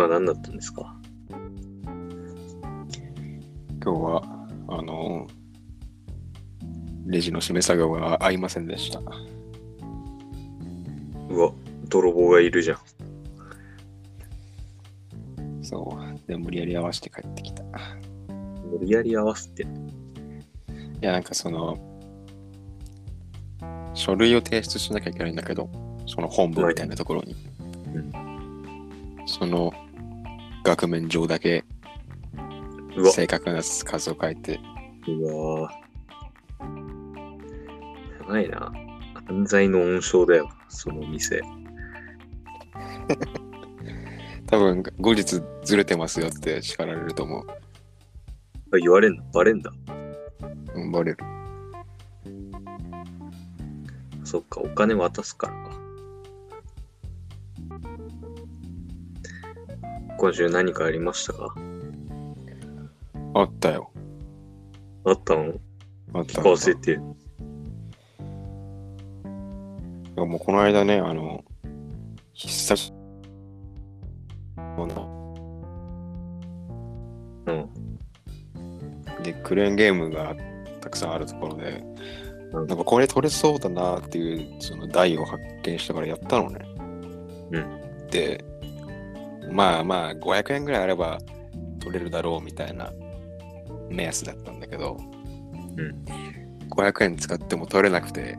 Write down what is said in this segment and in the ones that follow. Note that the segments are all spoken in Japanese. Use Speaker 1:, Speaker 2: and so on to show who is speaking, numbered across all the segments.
Speaker 1: 日は何だったんですか？
Speaker 2: 今日は、あの、レジの締め作業が合いませんでした。
Speaker 1: うわ、泥棒がいるじゃん。
Speaker 2: そう。で、無理やり合わせて帰ってきた。い
Speaker 1: 無理やり合わせて。
Speaker 2: や、なんかその、書類を提出しなきゃいけないんだけど、その本部みたいなところに。
Speaker 1: うん
Speaker 2: その額面上だけ
Speaker 1: うわ、
Speaker 2: 正確な数を書いて、
Speaker 1: うわやばいな。犯罪の温床だよ、その店。
Speaker 2: 多分後日ずれてますよって叱られると思う。
Speaker 1: あ言われんの？バレんだ？
Speaker 2: うん、バレる。
Speaker 1: そっか、お金渡すからか。今週何かありましたか？
Speaker 2: あったよ。
Speaker 1: あったの？
Speaker 2: あった
Speaker 1: 聞かせて。
Speaker 2: もうこの間ね、あの、久しぶり
Speaker 1: うん。
Speaker 2: で、クレーンゲームがたくさんあるところで、
Speaker 1: うん
Speaker 2: なんかこれ取れそうだなっていうその台を発見したからやったのね。
Speaker 1: う
Speaker 2: で、まあまあ500円ぐらいあれば取れるだろうみたいな目安だったんだけど、
Speaker 1: うん
Speaker 2: 500円使っても取れなくて、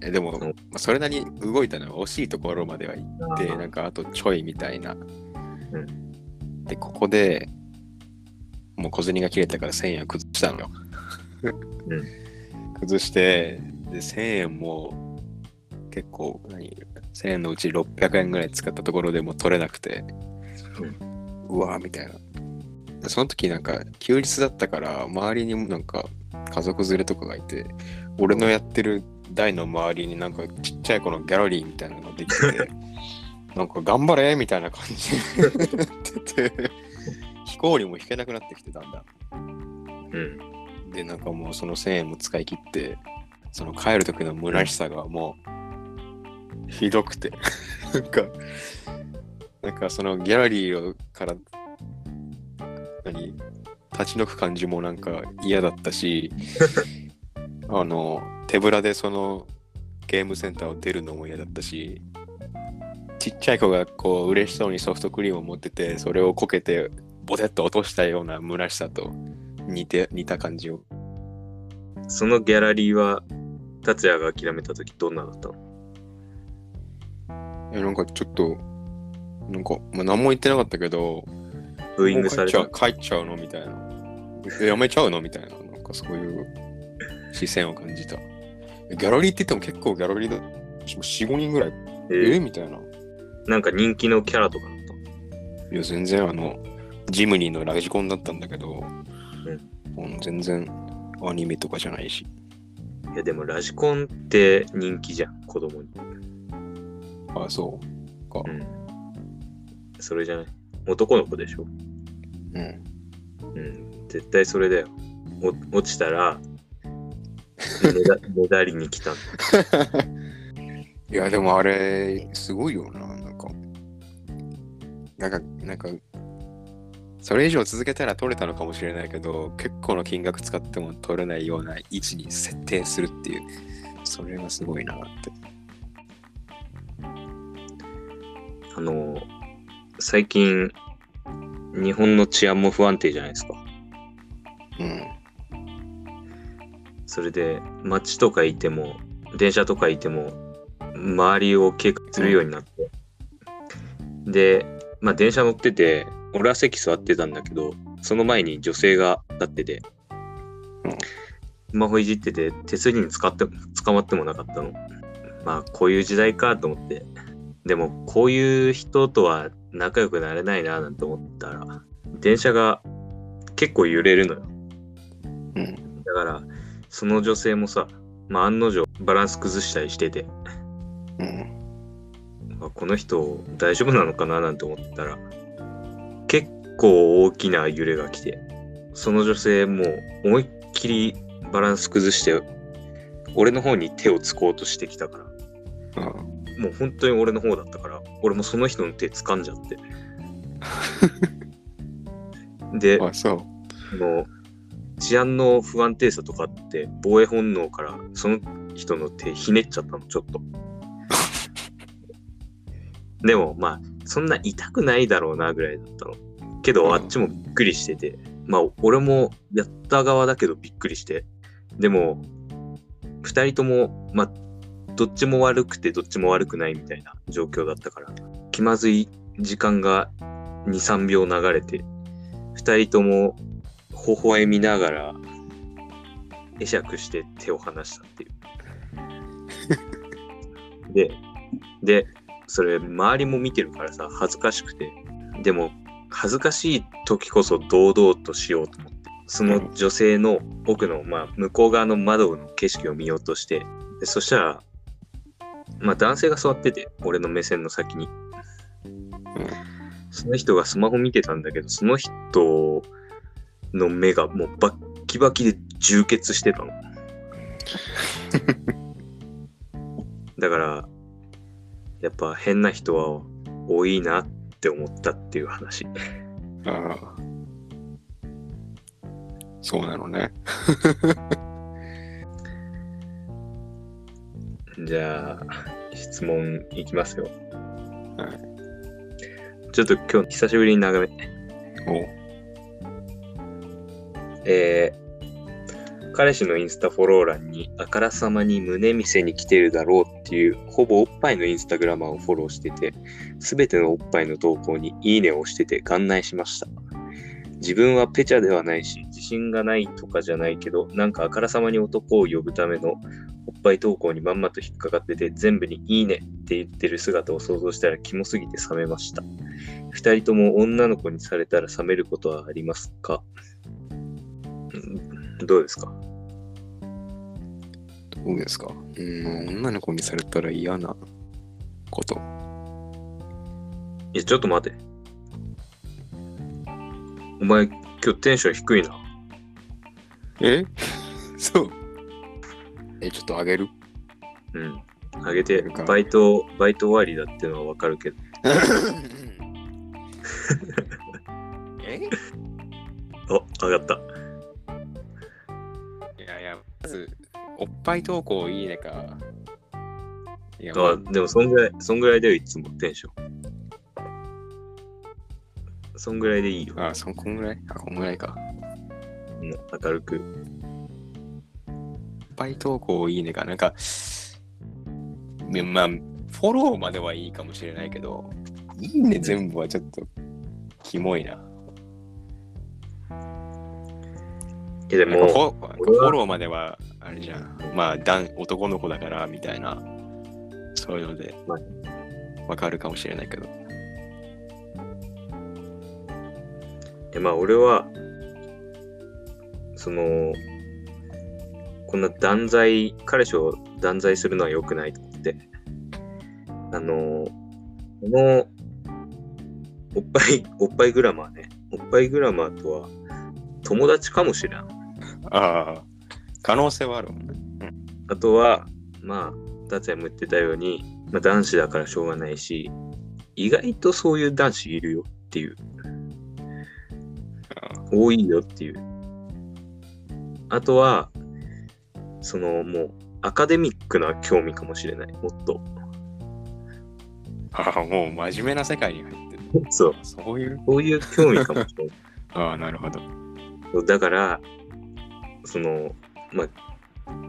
Speaker 2: えでも、
Speaker 1: う。ん
Speaker 2: まあ、それなりに動いたのは惜しいところまでは行って、なんかあとちょいみたいな。
Speaker 1: ん。
Speaker 2: で、ここでもう小銭が切れたから1000円を崩したのよ。
Speaker 1: うん。
Speaker 2: 崩して、で、1000円も結構、何？?1000 円のうち600円ぐらい使ったところでもう取れなくて、うわーみたいな。でその時なんか休日だったから周りにもなんか家族連れとかがいて俺のやってる台の周りになんかちっちゃい子のギャラリーみたいなのができてて なんか頑張れみたいな感じになってて飛行にも引けなくなってきてたんだ
Speaker 1: うん。
Speaker 2: でなんかもうその1000円も使い切ってその帰る時の虚しさがもうひどくて。なんかなんかそのギャラリーをから何立ち退く感じもなんか嫌だったし あの手ぶらでそのゲームセンターを出るのも嫌だったしちっちゃい子がこう嬉しそうにソフトクリームを持っててそれをこけてボテッと落としたような虚しさと似て似た感じを。
Speaker 1: そのギャラリーは、達也が諦めたときどんなだったの？
Speaker 2: えなんかちょっとなんか、まあ、何も言ってなかったけど
Speaker 1: ブーイングされた
Speaker 2: 帰っちゃう帰っちゃうのみたいな。えやめちゃうのみたいな。なんかそういう視線を感じた。えギャラリーって言っても結構ギャラリーだ45人ぐらい。
Speaker 1: え
Speaker 2: えみたいな。
Speaker 1: なんか人気のキャラとかだった
Speaker 2: いや全然あのジムニーのラジコンだったんだけど、うん、全然アニメとかじゃないし。
Speaker 1: いやでもラジコンって人気じゃん、子供に。
Speaker 2: あそうか
Speaker 1: うん。それじゃない？男の子でしょ？
Speaker 2: うん
Speaker 1: うん。絶対それだよ。お落ちたら、ねだ ねだりに来た。
Speaker 2: いや、でもあれ、すごいよな、なんか。なんか、なんか、それ以上続けたら取れたのかもしれないけど、結構の金額使っても取れないような位置に設定するっていう、それがすごいなって。
Speaker 1: あの、最近、日本の治安も不安定じゃないですか。
Speaker 2: うん。
Speaker 1: それで、街とかいても、電車とかいても、周りを警戒するようになって。で、まあ電車乗ってて、俺は席座ってたんだけど、その前に女性が立ってて、
Speaker 2: うん
Speaker 1: スマホいじってて、手すりに使って捕まってもなかったの。まあ、こういう時代かと思って。でも、こういう人とは仲良くなれないななんて思ったら、電車が結構揺れるのよ。
Speaker 2: うん。
Speaker 1: だから、その女性もさ、まあ、案の定バランス崩したりしてて、
Speaker 2: うん。
Speaker 1: あこの人大丈夫なのかななんて思ったら、結構大きな揺れが来て、その女性もう思いっきりバランス崩して、俺の方に手をつこうとしてきたから、
Speaker 2: あ
Speaker 1: もう本当に俺の方だったから、俺もその人の手掴んじゃって、で、
Speaker 2: あ、そう。
Speaker 1: その治安の不安定さとかって防衛本能からその人の手ひねっちゃったのちょっと。でもまあそんな痛くないだろうなぐらいだったの。け
Speaker 2: うん。
Speaker 1: どあっちもびっくりしてて。まあ俺もやった側だけどびっくりして。でも2人ともまあどっちも悪くてどっちも悪くないみたいな状況だったから気まずい時間が23秒流れて2人とも微笑みながら会釈して手を離したっていう。で、で、それ周りも見てるからさ恥ずかしくてでも恥ずかしい時こそ堂々としようと思ってその女性の奥の、まあ、向こう側の窓の景色を見ようとしてでそしたら、まあ、男性が座ってて俺の目線の先にその人がスマホ見てたんだけどその人の目がもうバッキバキで充血してたのだからやっぱ変な人は多いなって思ったっていう話
Speaker 2: ああ。そうなのね。
Speaker 1: じゃあ質問いきますよ。
Speaker 2: は
Speaker 1: ちょっと今日久しぶりに眺め。
Speaker 2: お。
Speaker 1: えー彼氏のインスタフォロー欄にあからさまに胸見せに来てるだろうっていうほぼおっぱいのインスタグラマーをフォローしててすべてのおっぱいの投稿にいいねを押してて眼内しました自分はペチャではないし自信がないとかじゃないけどなんかあからさまに男を呼ぶためのおっぱい投稿にまんまと引っかかってて全部にいいねって言ってる姿を想像したらキモすぎて冷めました二人とも女の子にされたら冷めることはありますか？うんどうですか？
Speaker 2: どうですか？うん、女の子にされたら嫌なこと。
Speaker 1: いや、ちょっと待て。お前、今日テンション低いな。
Speaker 2: え？そう。え、ちょっとあげる？
Speaker 1: うん。あげてバイト、バイト終わりだってのはわかるけど。
Speaker 2: え？
Speaker 1: あ、上がった。
Speaker 2: いやいや、まず、おっぱい投稿いいねか。いや、
Speaker 1: あ、でも、そんぐらい、そんぐらいだよ、いつもテンション。そんぐらいでいいよ。
Speaker 2: あ、そんこんぐらい？あ、こんぐらいか。
Speaker 1: うん、明るく。
Speaker 2: おっぱい投稿いいねか。なんか、ねまあ、フォローまではいいかもしれないけど、いいね全部はちょっと、キモいな。
Speaker 1: え、で
Speaker 2: なんかフ
Speaker 1: も、
Speaker 2: ォフォローまでは、あれじゃん。まあ、男男の子だから、みたいな、そういうので
Speaker 1: まあ、
Speaker 2: わかるかもしれないけど。
Speaker 1: え、まあ、俺は、その、こんな断罪、彼氏を断罪するのは良くないと思って、あの、この、おっぱい、おっぱいグラマーね、おっぱいグラマーとは、友達かもしれん。
Speaker 2: ああ、可能性はあるもんね。
Speaker 1: あとは、まあ、達也も言ってたように、まあ、男子だからしょうがないし、意外とそういう男子いるよっていう、
Speaker 2: あ
Speaker 1: 多いよっていう。あとは、そのもう、アカデミックな興味かもしれない、もっと。
Speaker 2: あ、もう真面目な世界に入ってる。
Speaker 1: そう、
Speaker 2: そういう？
Speaker 1: そういう興味かもしれない。
Speaker 2: ああ、なるほど。
Speaker 1: だから、その、まあ、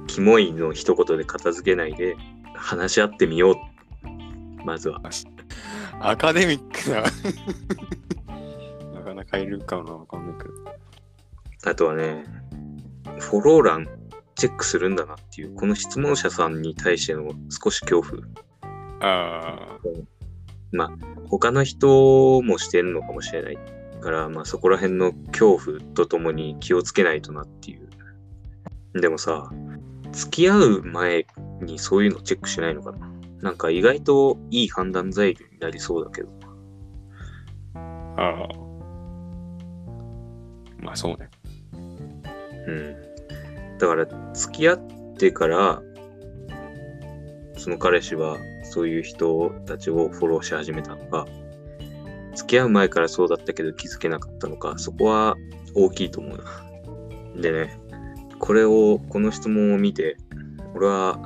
Speaker 1: キモいの一言で片付けないで、話し合ってみよう。まずは。
Speaker 2: アカデミックな。なかなかいるかな、わかんないけど。
Speaker 1: あとはね、フォロー欄チェックするんだなっていう、この質問者さんに対しての少し恐怖。
Speaker 2: あ
Speaker 1: 他の人もしてんのかもしれないから、まあそこら辺の恐怖とともに気をつけないとなっていう。でもさ、付き合う前にそういうのチェックしないのかななんか意外といい判断材料になりそうだけど。
Speaker 2: あ、ああ。まあそうね。
Speaker 1: うん。だから付き合ってから、その彼氏はそういう人たちをフォローし始めたのか、付き合う前からそうだったけど気づけなかったのか、そこは大きいと思うな。でね、これを、この質問を見て、俺は、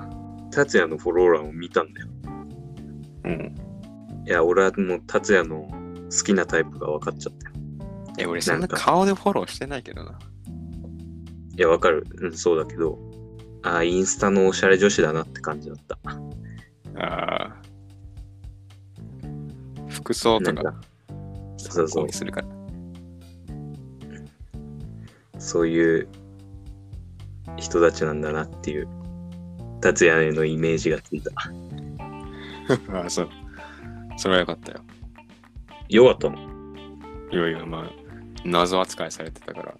Speaker 1: 達也のフォロー欄を見たんだよ。
Speaker 2: うん。
Speaker 1: いや、俺はもう達也の好きなタイプが分かっちゃったよ。
Speaker 2: え、俺そんな顔でフォローしてないけどな。
Speaker 1: いや、わかる。うん、そうだけど、ああ、インスタのおしゃれ女子だなって感じだった。
Speaker 2: ああ。服装とか
Speaker 1: そうそう
Speaker 2: するから。
Speaker 1: そういう人たちなんだなっていう、達也へのイメージがついた。
Speaker 2: ああ、そう。それはよかったよ。
Speaker 1: よかったの？
Speaker 2: いやいや、まあ、謎扱いされてたから、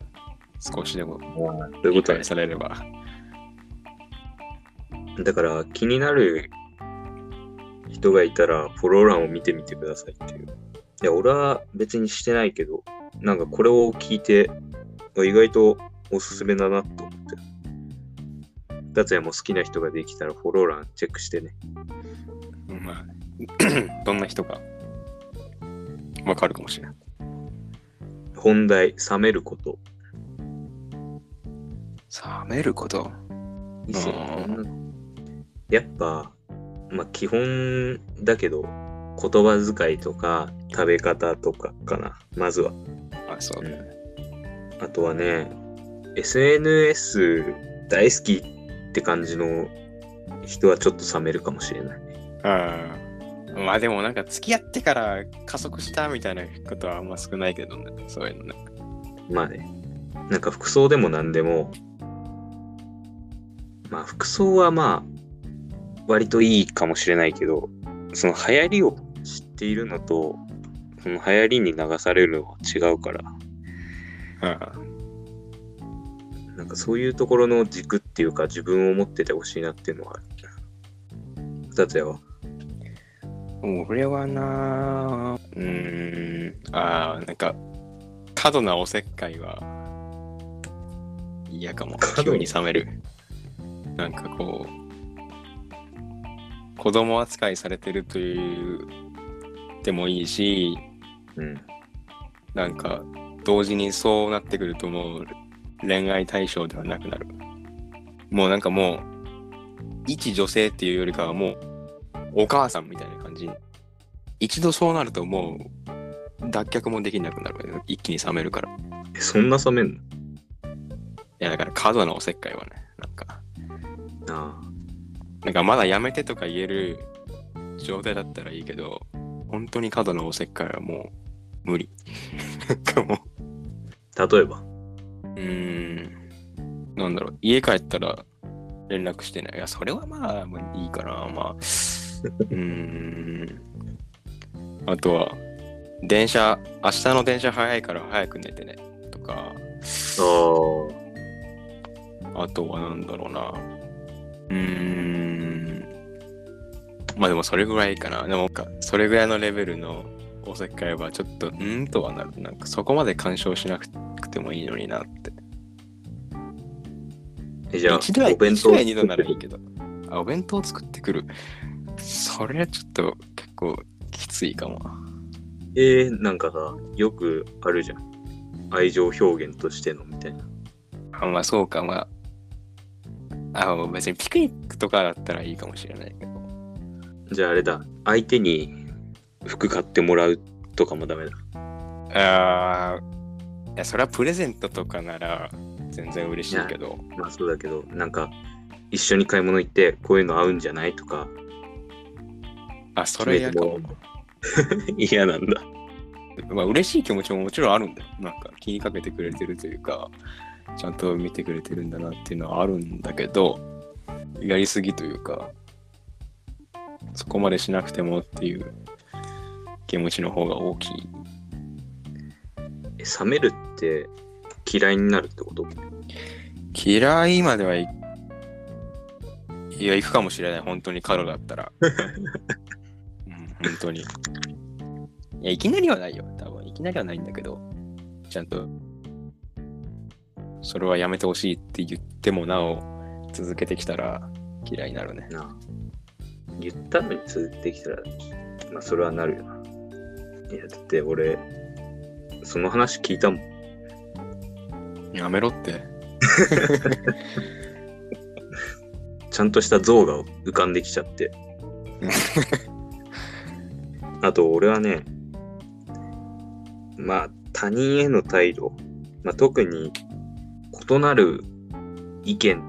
Speaker 2: 少しでも
Speaker 1: そういうこと
Speaker 2: 解。されれば。
Speaker 1: だから気になる人がいたらフォロー欄を見てみてくださいっていう。いや、俺は別にしてないけど、なんかこれを聞いて、あ意外とおすすめだなと思って。達也も好きな人ができたらフォロー欄チェックしてね。
Speaker 2: うんまあ、どんな人か、わかるかもしれない。
Speaker 1: 本題、冷めること。
Speaker 2: 冷めること？
Speaker 1: いいっすよ
Speaker 2: うん
Speaker 1: やっぱ、まあ基本だけど、言葉遣いとか食べ方とかかな。まずは。
Speaker 2: あ、そうね。
Speaker 1: あとはね、SNS 大好きって感じの人はちょっと冷めるかもしれない。
Speaker 2: うん。まあでもなんか付き合ってから加速したみたいなことはあんま少ないけどね。そういうのね。
Speaker 1: まあね。なんか服装でも何でも、まあ服装はまあ、割といいかもしれないけど、その流行りを知っているのと、その流行りに流されるのは違うから、
Speaker 2: うん。
Speaker 1: なんかそういうところの軸っていうか自分を持っててほしいなっていうのはある。二つやわ。
Speaker 2: 俺はなうーん、ああ、なんか、過度なおせっかいは嫌かも。
Speaker 1: 過度
Speaker 2: 急に冷める。なんかこう、子供扱いされてるというでもいいし、
Speaker 1: うん。
Speaker 2: なんか同時にそうなってくるともう恋愛対象ではなくなる。もうなんかもう、一女性っていうよりかはもう、お母さんみたいな感じ。一度そうなるともう、脱却もできなくなる。一気に冷めるから。い
Speaker 1: え、そんな冷めんの？
Speaker 2: や、だから過度なおせっかいはね、なんか、
Speaker 1: あ
Speaker 2: なんかまだやめてとか言える状態だったらいいけど、本当に過度なおせっかいはもう、無理。なんかも。
Speaker 1: 例えば？
Speaker 2: うーん。なんだろう、家帰ったら連絡してない。いや、それはまあ、もういいかな。まあ、うーん。あとは、電車、明日の電車早いから早く寝てね。とか、
Speaker 1: あ
Speaker 2: とはなんだろうな。うーん。まあでもそれぐらいかな。でもなんか、それぐらいのレベルのおせっかいはちょっと、んとはなる。なんかそこまで干渉しなくてもいいのになって。
Speaker 1: え、じゃあ、お弁当
Speaker 2: 一度や二度ならいいけど。あ、お弁当作ってくる。それはちょっと結構きついかも。
Speaker 1: えー、なんかさ、よくあるじゃん。愛情表現としてのみたいな。
Speaker 2: あまあそうか、まあ。あ別にピクニックとかだったらいいかもしれないけど。
Speaker 1: じゃああれだ、相手に服買ってもらうとかもダメだ。
Speaker 2: ああ、いや、それはプレゼントとかなら全然嬉しいけど。
Speaker 1: まあそうだけど、なんか、一緒に買い物行って、こういうの合うんじゃないとか、
Speaker 2: あ、それ嫌かも。
Speaker 1: 嫌なんだ。
Speaker 2: まあ嬉しい気持ちももちろんあるんだよ。なんか気にかけてくれてるというか、ちゃんと見てくれてるんだなっていうのはあるんだけど、やりすぎというか、そこまでしなくてもっていう気持ちの方が大きい。
Speaker 1: え冷めるって嫌いになるってこと？
Speaker 2: 嫌いまではいいや、行くかもしれない。本当にカロだったら。うん、本当に。いや、いきなりはないよ。多分、いきなりはないんだけど、ちゃんと、それはやめてほしいって言ってもなお、続けてきたら嫌いになるね。
Speaker 1: なあ言ったのに続いてきたら、まあそれはなるよな。いや、だって俺、その話聞いたもん。
Speaker 2: やめろって。
Speaker 1: ちゃんとした像が浮かんできちゃって。あと、俺はね、まあ、他人への態度、まあ、特に異なる意見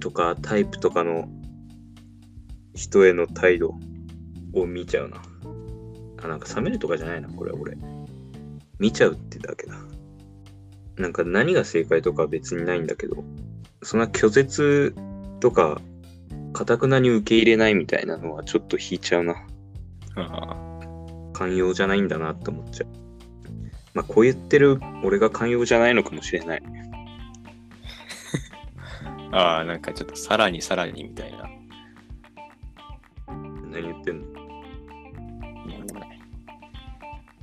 Speaker 1: とかタイプとかの人への態度を見ちゃうな。あ、なんか冷めるとかじゃないな、これ俺。見ちゃうってだけだ。なんか何が正解とか別にないんだけど、そんな拒絶とか、かたくなに受け入れないみたいなのはちょっと引いちゃうな。
Speaker 2: あ
Speaker 1: 寛容じゃないんだなって思っちゃう。まあ、こう言ってる俺が寛容じゃないのかもしれない。
Speaker 2: あー、なんかちょっとさらにさらにみたいな。
Speaker 1: 何言ってんの？
Speaker 2: なんでもない。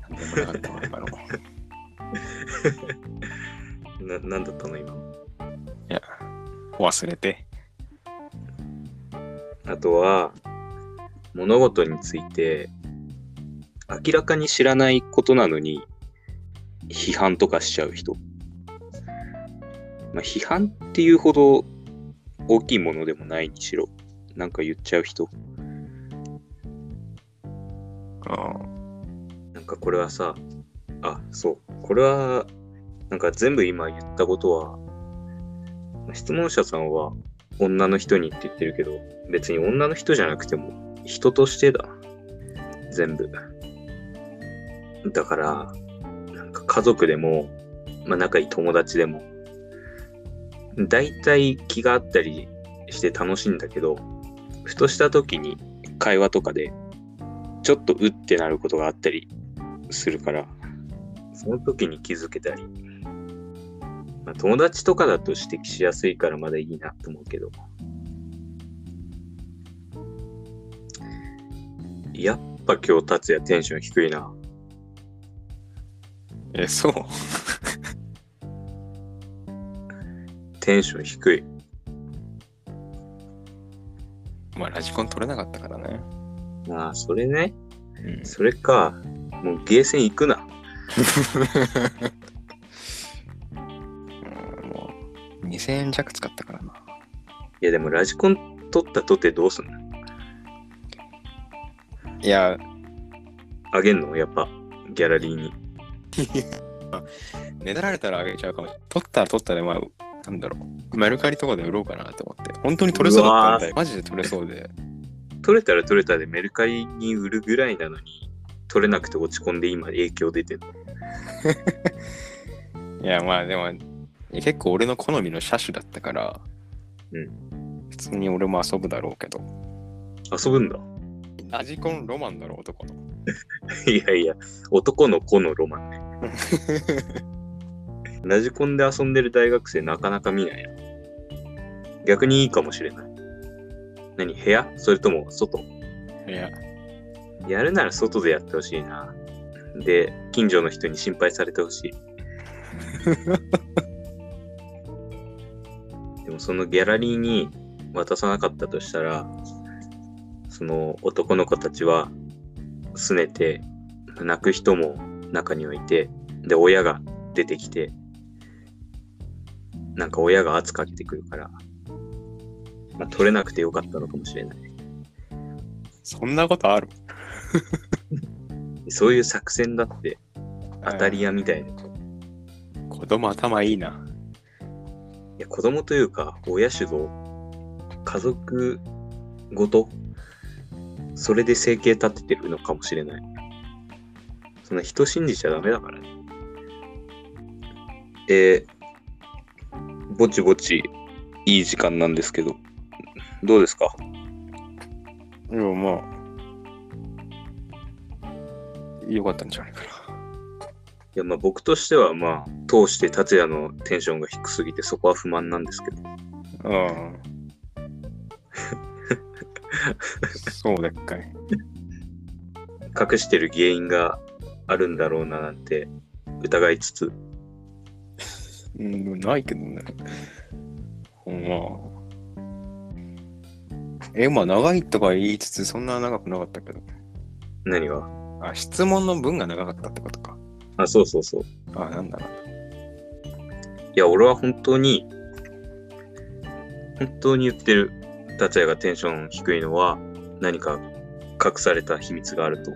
Speaker 2: なんでもなかったわ今の。
Speaker 1: な、なんだったの今？
Speaker 2: いや、忘れて。
Speaker 1: あとは、物事について、明らかに知らないことなのに、批判とかしちゃう人。まあ、批判っていうほど大きいものでもないにしろ、なんか言っちゃう人。
Speaker 2: あ
Speaker 1: なんかこれはさ、あ、そう。これは、なんか全部今言ったことは、まあ質問者さんは女の人にって言ってるけど、別に女の人じゃなくても人としてだ。全部。だから、なんか家族でも、まあ仲いい友達でも、大体気があったりして楽しいんだけど、ふとした時に会話とかで、ちょっとうってなることがあったりするから、その時に気づけたり、まあ、友達とかだと指摘しやすいからまだいいなと思うけど、やっぱ今日達也テンション低いな。
Speaker 2: え、そう。
Speaker 1: テンション低い。
Speaker 2: まあ、ラジコン取れなかったからね。
Speaker 1: まあ、それね、
Speaker 2: うん。
Speaker 1: それか、もうゲーセン行くな。
Speaker 2: う んもう、2000円弱使ったからな。
Speaker 1: いやでもラジコン取ったとてどうすんの？
Speaker 2: いや、
Speaker 1: あげんの？やっぱ、ギャラリーに。
Speaker 2: ねだられたらあげちゃうかも。取ったら取ったで、まあ、なんだろう。メルカリとかで売ろうかなと思って。本当に取れそうだったんだよ。マジで取れそうで。
Speaker 1: 取れたら取れたでメルカリに売るぐらいなのに、取れなくて落ち込んで今影響出てるの。
Speaker 2: いや、まあでも、結構俺の好みの車種だったから、
Speaker 1: うん。
Speaker 2: 普通に俺も遊ぶだろうけど。
Speaker 1: 遊ぶんだ。
Speaker 2: ラジコンロマンだろ、男の。
Speaker 1: いやいや、男の子のロマンね。ラジコンで遊んでる大学生なかなか見ないな。逆にいいかもしれない。何部屋？それとも外？
Speaker 2: いや、
Speaker 1: やるなら外でやってほしいな。で、近所の人に心配されてほしい。でもそのギャラリーに渡さなかったとしたら、その男の子たちは拗ねて泣く人も中にはいて、で、親が出てきて、なんか親が圧かけてくるから、まあ、取れなくてよかったのかもしれない。
Speaker 2: そんなことある？
Speaker 1: そういう作戦だって、当たり屋みたいな。
Speaker 2: 子供頭いいな。
Speaker 1: いや、子供というか、親主導、家族ごと、それで生計立ててるのかもしれない。そんな人信じちゃダメだからね。えー、ぼちぼちいい時間なんですけど、どうですか？
Speaker 2: いや、まあ、よかったんじゃないか
Speaker 1: いや、まあ僕としては、まあ、通して達也のテンションが低すぎてそこは不満なんですけど。
Speaker 2: な。うん。そうでっかい。
Speaker 1: 隠してる原因があるんだろうななんて疑いつつ、
Speaker 2: うん、ないけどね。まあ。え、まあ、長いとか言いつつ、そんな長くなかったけど。
Speaker 1: 何が？
Speaker 2: あ、質問の文が長かったってことか。
Speaker 1: あ、そうそうそう。
Speaker 2: あ、なんだろう。
Speaker 1: いや、俺は本当に、本当に言ってる。達也がテンション低いのは何か隠された秘密があると。
Speaker 2: い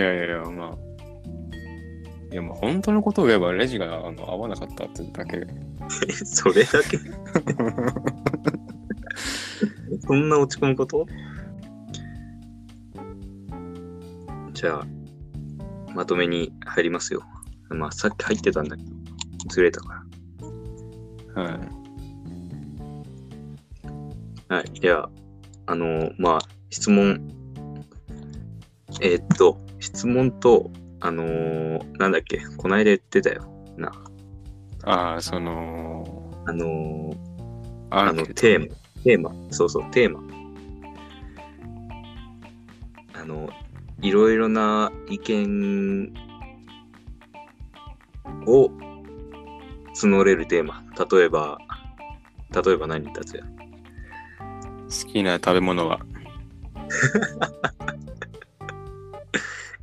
Speaker 2: やいやいや、まあ。いや、もう本当のことを言えば、レジがあの合わなかったってだけ。
Speaker 1: え、それだけ そんな落ち込むこと？じゃあ、まとめに入りますよ。まあ、さっき入ってたんだけど、ずれたから。
Speaker 2: はい。
Speaker 1: はい。では、あのまあ、質問。えーっと、質問と、あのーなんだっけ、こないだ言ってたよ。な、
Speaker 2: ああ、その、
Speaker 1: あのー
Speaker 2: あ
Speaker 1: あの、テーマ、テーマ、そうそう、テーマ。あの、いろいろな意見を募れるテーマ。例えば、例えば何たつや。
Speaker 2: 好きな食べ物は。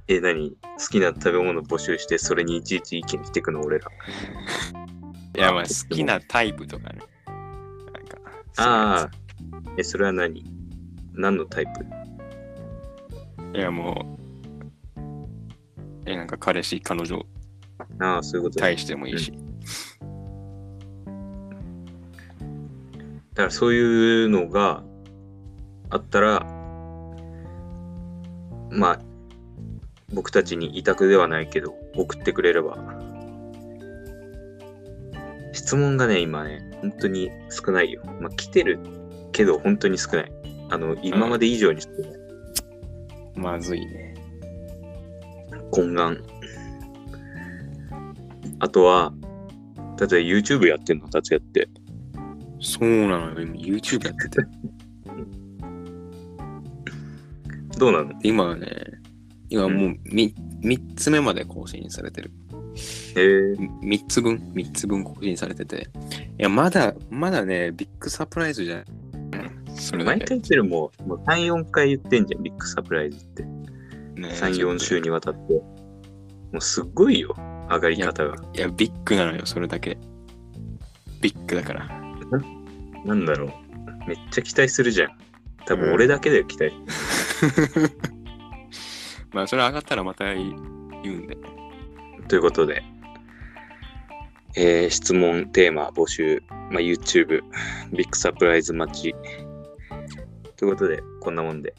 Speaker 1: え、何？好きな食べ物募集して、それにいちいち意見してくの、俺ら。
Speaker 2: いや、まあ、好きなタイプとかね。なんか、
Speaker 1: ああ。え、それは何？何のタイプ？
Speaker 2: いや、もう、え、なんか彼氏、彼女、
Speaker 1: ああ、そういうことね
Speaker 2: 対してもいいし。
Speaker 1: だからそういうのがあったら、まあ、僕たちに委託ではないけど、送ってくれれば。質問がね、今ね、本当に少ないよ。まあ、来てるけど、本当に少ない。あの、今まで以上に少ない。
Speaker 2: まずいね。
Speaker 1: 懇願。あとは、例えば YouTube やってんの、達也って。
Speaker 2: そうなのよ。今 YouTube やってて。
Speaker 1: どうなの？
Speaker 2: 今はね、今もう 3, 3つ目まで更新されてる。
Speaker 1: へえ
Speaker 2: 3つ分、3つ分更新されてて。いや、まだ、まだね、ビッグサプライズじゃない。それ。
Speaker 1: 毎回言ってるもう、もう3、4回言ってんじゃん、ビッグサプライズって。
Speaker 2: ね
Speaker 1: 3、4週にわたって。もうすっごいよ、上がり方が。
Speaker 2: いや、ビッグなのよ、それだけ。ビッグだから。
Speaker 1: なんだろう。めっちゃ期待するじゃん。多分俺だけだよ、期待。
Speaker 2: まあ、それ上がったらまた言うんで。
Speaker 1: ということで、えー質問、テーマ、募集、まあ、YouTube、ビッグサプライズ待ち。ということで、こんなもんで。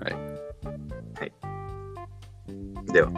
Speaker 2: はい。
Speaker 1: では。